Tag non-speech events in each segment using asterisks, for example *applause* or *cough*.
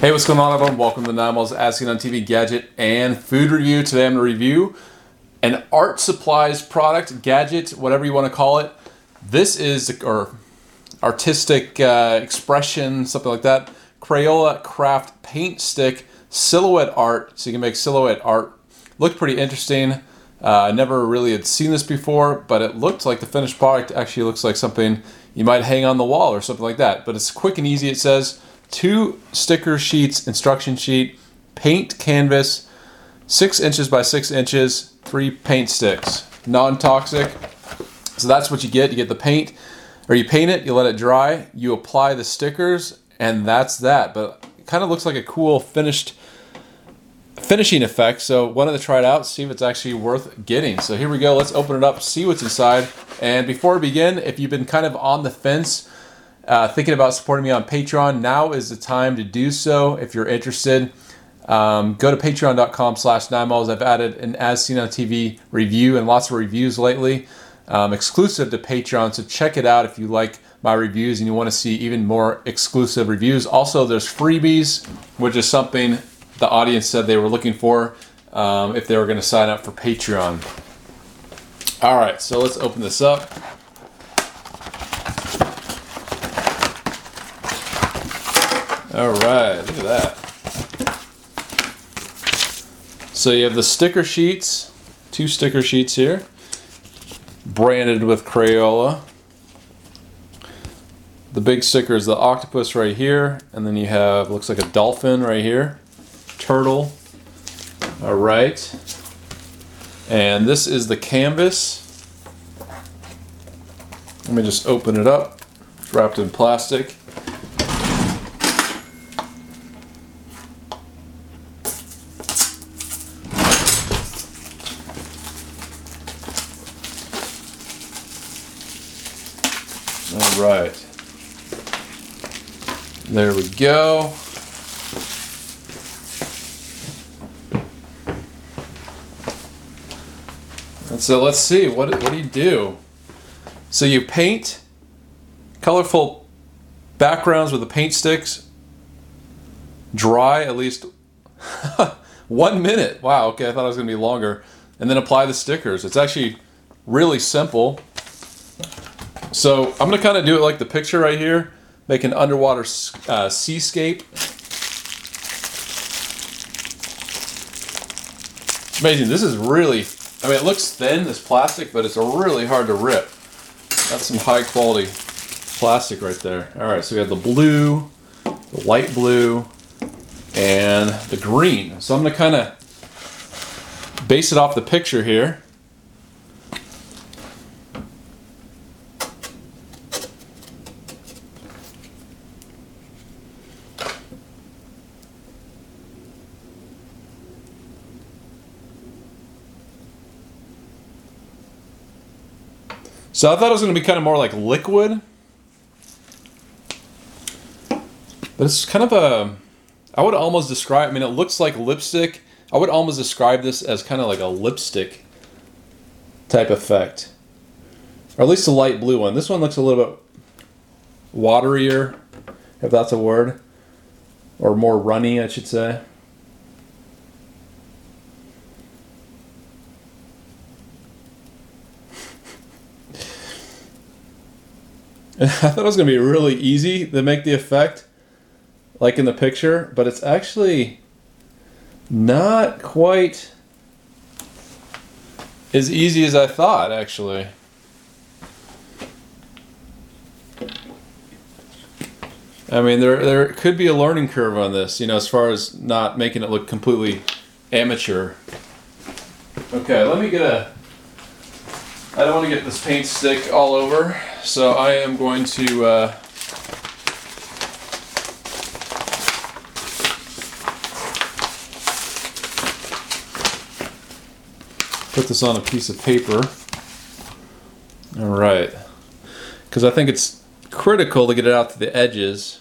Hey, what's going on everyone? Welcome to 9malls As Seen on TV Gadget and Food Review. Today I'm going to review an art supplies product, gadget, whatever you want to call it. This is, or artistic uh, expression, something like that. Crayola Craft Paint Stick Silhouette Art. So you can make silhouette art. Looked pretty interesting. Uh, I never really had seen this before, but it looked like the finished product actually looks like something you might hang on the wall or something like that. But it's quick and easy, it says two sticker sheets, instruction sheet, paint canvas, six inches by six inches, three paint sticks, non-toxic. So that's what you get. You get the paint, or you paint it, you let it dry, you apply the stickers, and that's that. But it kind of looks like a cool finished finishing effect. So wanted to try it out, see if it's actually worth getting. So here we go. Let's open it up, see what's inside. And before we begin, if you've been kind of on the fence uh, thinking about supporting me on Patreon, now is the time to do so if you're interested. Um, go to patreon.com slash nine. I've added an As Seen on TV review and lots of reviews lately, um, exclusive to Patreon. So check it out if you like my reviews and you want to see even more exclusive reviews. Also, there's freebies, which is something the audience said they were looking for um, if they were going to sign up for Patreon. All right, so let's open this up. All right, look at that. So you have the sticker sheets, two sticker sheets here, branded with Crayola. The big sticker is the octopus right here, and then you have, looks like a dolphin right here, turtle. All right. And this is the canvas. Let me just open it up, it's wrapped in plastic. All right. There we go. And so let's see, what, what do you do? So you paint colorful backgrounds with the paint sticks, dry at least *laughs* one minute. Wow, okay, I thought it was gonna be longer. And then apply the stickers. It's actually really simple. So I'm gonna kind of do it like the picture right here, make an underwater uh, seascape. Amazing, this is really, I mean, it looks thin, this plastic, but it's really hard to rip. That's some high quality plastic right there. All right, so we have the blue, the light blue, and the green. So I'm gonna kind of base it off the picture here. So I thought it was going to be kind of more like liquid. But it's kind of a, I would almost describe, I mean, it looks like lipstick. I would almost describe this as kind of like a lipstick type effect. Or at least a light blue one. This one looks a little bit waterier, if that's a word. Or more runny, I should say. *laughs* I thought it was going to be really easy to make the effect like in the picture, but it's actually not quite as easy as I thought, actually. I mean, there there could be a learning curve on this, you know, as far as not making it look completely amateur. Okay, let me get a I don't want to get this paint stick all over, so I am going to uh, put this on a piece of paper. All right, because I think it's critical to get it out to the edges.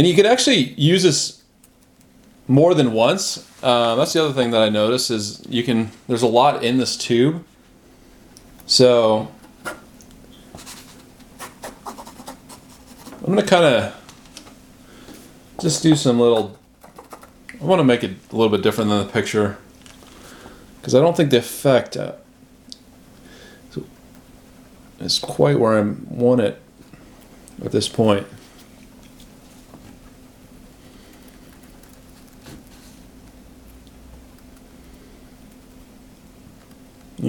And you could actually use this more than once. Uh, that's the other thing that I noticed is you can. There's a lot in this tube, so I'm gonna kind of just do some little. I want to make it a little bit different than the picture because I don't think the effect uh, is quite where I want it at this point.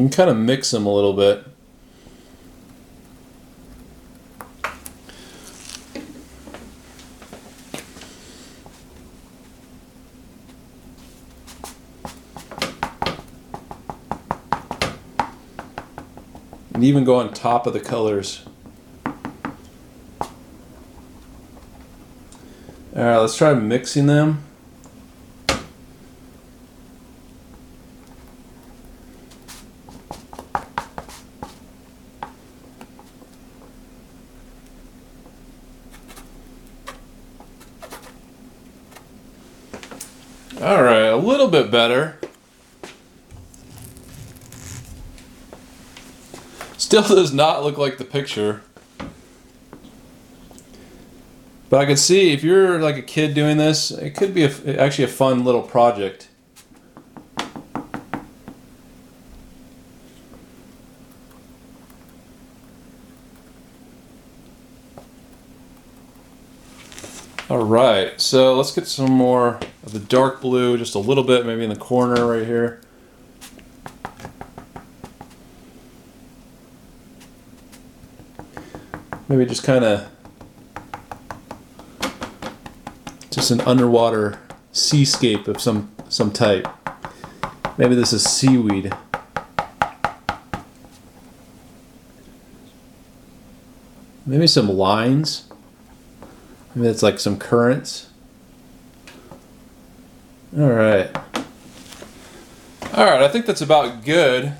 You can kind of mix them a little bit. And even go on top of the colors. All right, let's try mixing them. All right, a little bit better. Still *laughs* does not look like the picture. But I can see if you're like a kid doing this, it could be a, actually a fun little project. All right, so let's get some more of the dark blue, just a little bit, maybe in the corner right here. Maybe just kind of just an underwater seascape of some some type. Maybe this is seaweed. Maybe some lines. Maybe it's like some currents. All right. All right, I think that's about good.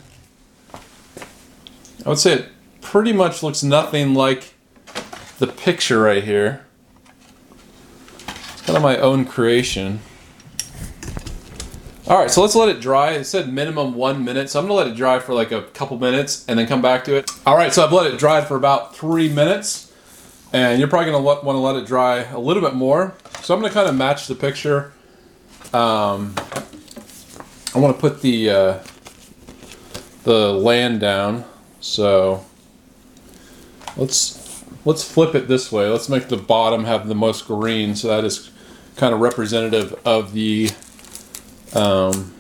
I would say it pretty much looks nothing like the picture right here. It's kind of my own creation. All right, so let's let it dry. It said minimum one minute, so I'm gonna let it dry for like a couple minutes and then come back to it. All right, so I've let it dry for about three minutes. And you're probably going to want to let it dry a little bit more. So I'm going to kind of match the picture. Um, I want to put the uh, the land down. So let's let's flip it this way. Let's make the bottom have the most green. So that is kind of representative of the um,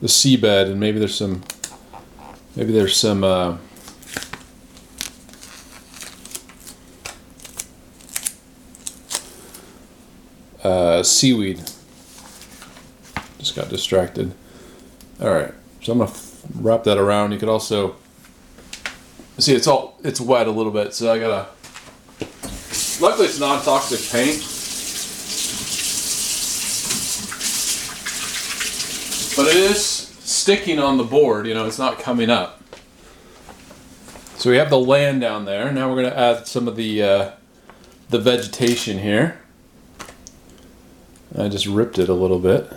the seabed, and maybe there's some maybe there's some. Uh, uh, seaweed. Just got distracted. All right, so I'm gonna wrap that around. You could also see it's all it's wet a little bit, so I gotta. Luckily, it's non-toxic paint. But it is sticking on the board, you know, it's not coming up. So we have the land down there. Now we're going to add some of the uh, the vegetation here. I just ripped it a little bit.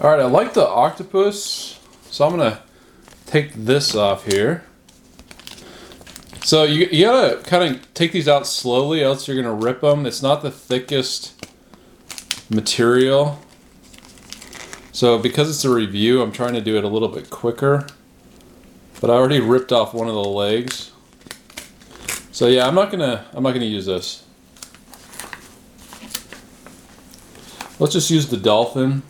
All right, I like the octopus, so I'm gonna take this off here. So you, you gotta kind of take these out slowly, else you're gonna rip them. It's not the thickest material. So because it's a review, I'm trying to do it a little bit quicker. But I already ripped off one of the legs. So yeah, I'm not gonna I'm not gonna use this. Let's just use the dolphin.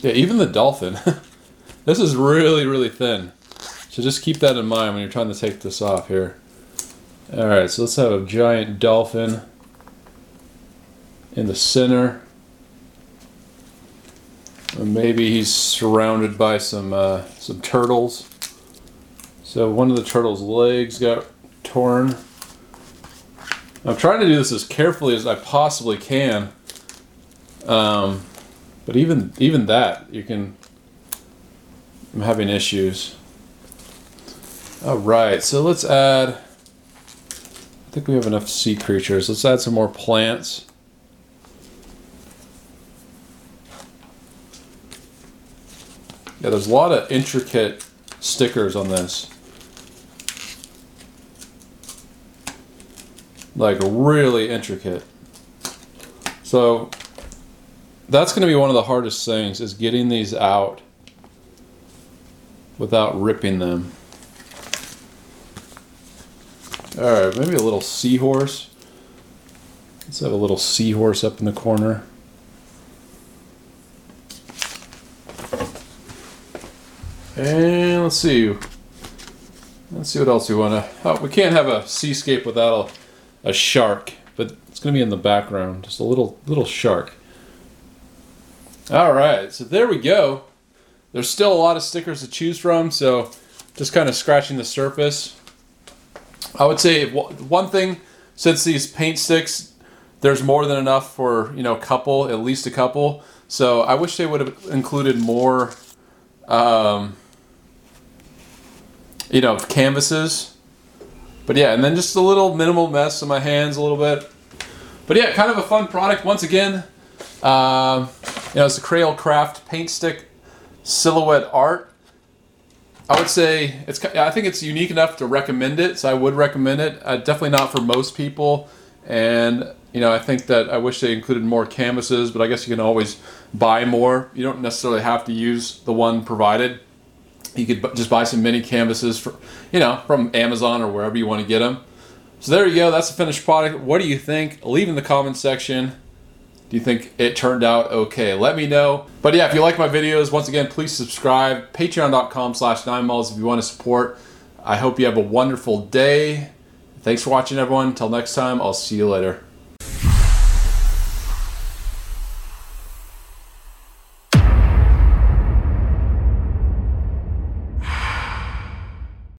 Yeah, even the dolphin. *laughs* this is really, really thin. So just keep that in mind when you're trying to take this off here. Alright, so let's have a giant dolphin in the center. And maybe he's surrounded by some uh, some turtles. So one of the turtle's legs got torn. I'm trying to do this as carefully as I possibly can. Um, but even even that, you can. I'm having issues. All right, so let's add I think we have enough sea creatures. Let's add some more plants. Yeah, there's a lot of intricate stickers on this. Like really intricate. So that's going to be one of the hardest things is getting these out without ripping them. All right, maybe a little seahorse. Let's have a little seahorse up in the corner. And let's see. Let's see what else we want to. Oh, we can't have a seascape without a, a shark, but it's going to be in the background. Just a little little shark. All right, so there we go. There's still a lot of stickers to choose from, so just kind of scratching the surface. I would say one thing, since these paint sticks, there's more than enough for you know a couple, at least a couple. So I wish they would have included more. Um, you know, canvases. But yeah, and then just a little minimal mess in my hands a little bit. But yeah, kind of a fun product. Once again, uh, you know, it's a Crayola Craft paint stick silhouette art. I would say it's. I think it's unique enough to recommend it, so I would recommend it. Uh, definitely not for most people, and you know, I think that I wish they included more canvases, but I guess you can always buy more. You don't necessarily have to use the one provided you could just buy some mini canvases for, you know, from Amazon or wherever you want to get them. So there you go. That's the finished product. What do you think? Leave in the comments section. Do you think it turned out okay? Let me know. But yeah, if you like my videos, once again, please subscribe. Patreon.com slash 9malls if you want to support. I hope you have a wonderful day. Thanks for watching, everyone. Until next time, I'll see you later.